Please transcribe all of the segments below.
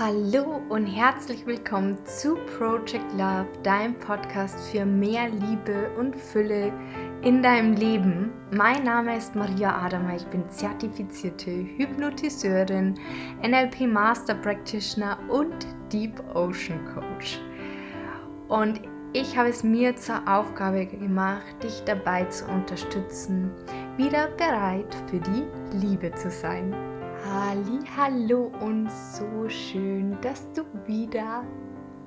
Hallo und herzlich willkommen zu Project Love, deinem Podcast für mehr Liebe und Fülle in deinem Leben. Mein Name ist Maria Adama, ich bin zertifizierte Hypnotiseurin, NLP Master Practitioner und Deep Ocean Coach. Und ich habe es mir zur Aufgabe gemacht, dich dabei zu unterstützen, wieder bereit für die Liebe zu sein. Halli, hallo und so schön, dass du wieder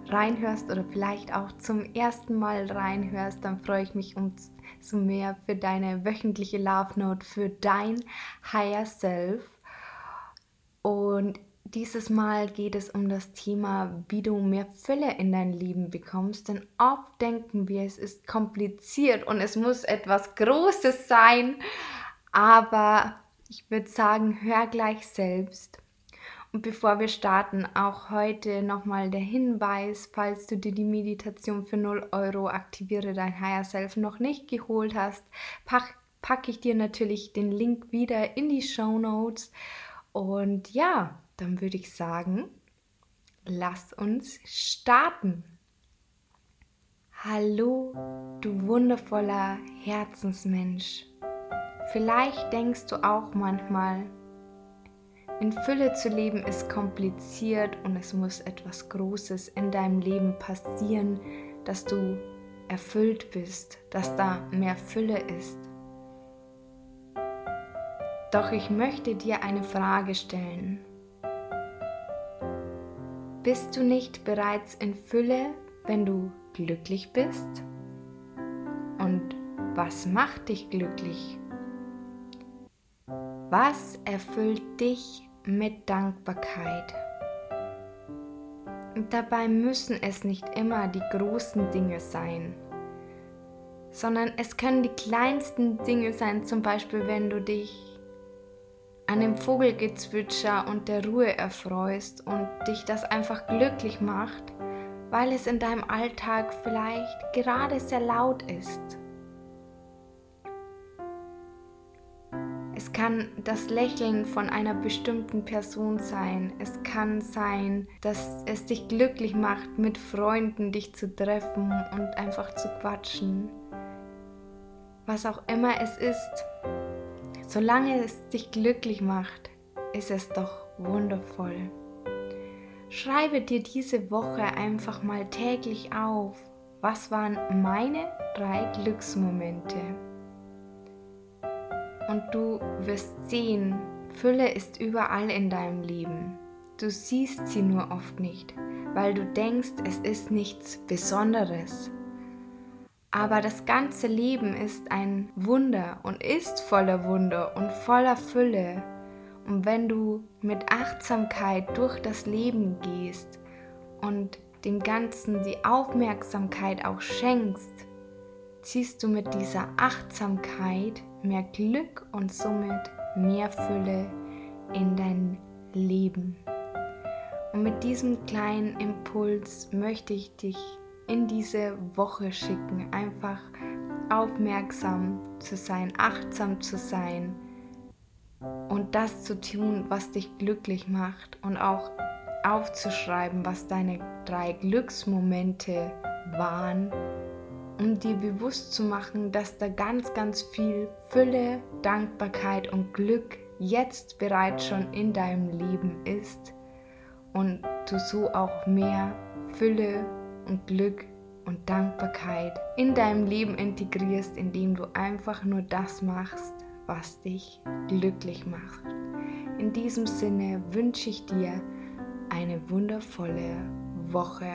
reinhörst oder vielleicht auch zum ersten Mal reinhörst, dann freue ich mich umso mehr für deine wöchentliche Love Note für dein Higher Self. Und dieses Mal geht es um das Thema, wie du mehr Fülle in dein Leben bekommst. Denn oft denken wir, es ist kompliziert und es muss etwas Großes sein. Aber ich würde sagen, hör gleich selbst. Und bevor wir starten, auch heute nochmal der Hinweis, falls du dir die Meditation für 0 Euro aktiviere dein Higher Self noch nicht geholt hast, pack, packe ich dir natürlich den Link wieder in die Show Notes. Und ja, dann würde ich sagen, lass uns starten. Hallo, du wundervoller Herzensmensch. Vielleicht denkst du auch manchmal, in Fülle zu leben ist kompliziert und es muss etwas Großes in deinem Leben passieren, dass du erfüllt bist, dass da mehr Fülle ist. Doch ich möchte dir eine Frage stellen. Bist du nicht bereits in Fülle, wenn du glücklich bist? Und was macht dich glücklich? Was erfüllt dich mit Dankbarkeit? Dabei müssen es nicht immer die großen Dinge sein, sondern es können die kleinsten Dinge sein, zum Beispiel wenn du dich an dem Vogelgezwitscher und der Ruhe erfreust und dich das einfach glücklich macht, weil es in deinem Alltag vielleicht gerade sehr laut ist. Es kann das Lächeln von einer bestimmten Person sein. Es kann sein, dass es dich glücklich macht, mit Freunden dich zu treffen und einfach zu quatschen. Was auch immer es ist, solange es dich glücklich macht, ist es doch wundervoll. Schreibe dir diese Woche einfach mal täglich auf, was waren meine drei Glücksmomente. Und du wirst sehen, Fülle ist überall in deinem Leben. Du siehst sie nur oft nicht, weil du denkst, es ist nichts Besonderes. Aber das ganze Leben ist ein Wunder und ist voller Wunder und voller Fülle. Und wenn du mit Achtsamkeit durch das Leben gehst und dem Ganzen die Aufmerksamkeit auch schenkst, ziehst du mit dieser Achtsamkeit mehr Glück und somit mehr Fülle in dein Leben. Und mit diesem kleinen Impuls möchte ich dich in diese Woche schicken, einfach aufmerksam zu sein, achtsam zu sein und das zu tun, was dich glücklich macht und auch aufzuschreiben, was deine drei Glücksmomente waren um dir bewusst zu machen, dass da ganz, ganz viel Fülle, Dankbarkeit und Glück jetzt bereits schon in deinem Leben ist und du so auch mehr Fülle und Glück und Dankbarkeit in deinem Leben integrierst, indem du einfach nur das machst, was dich glücklich macht. In diesem Sinne wünsche ich dir eine wundervolle Woche.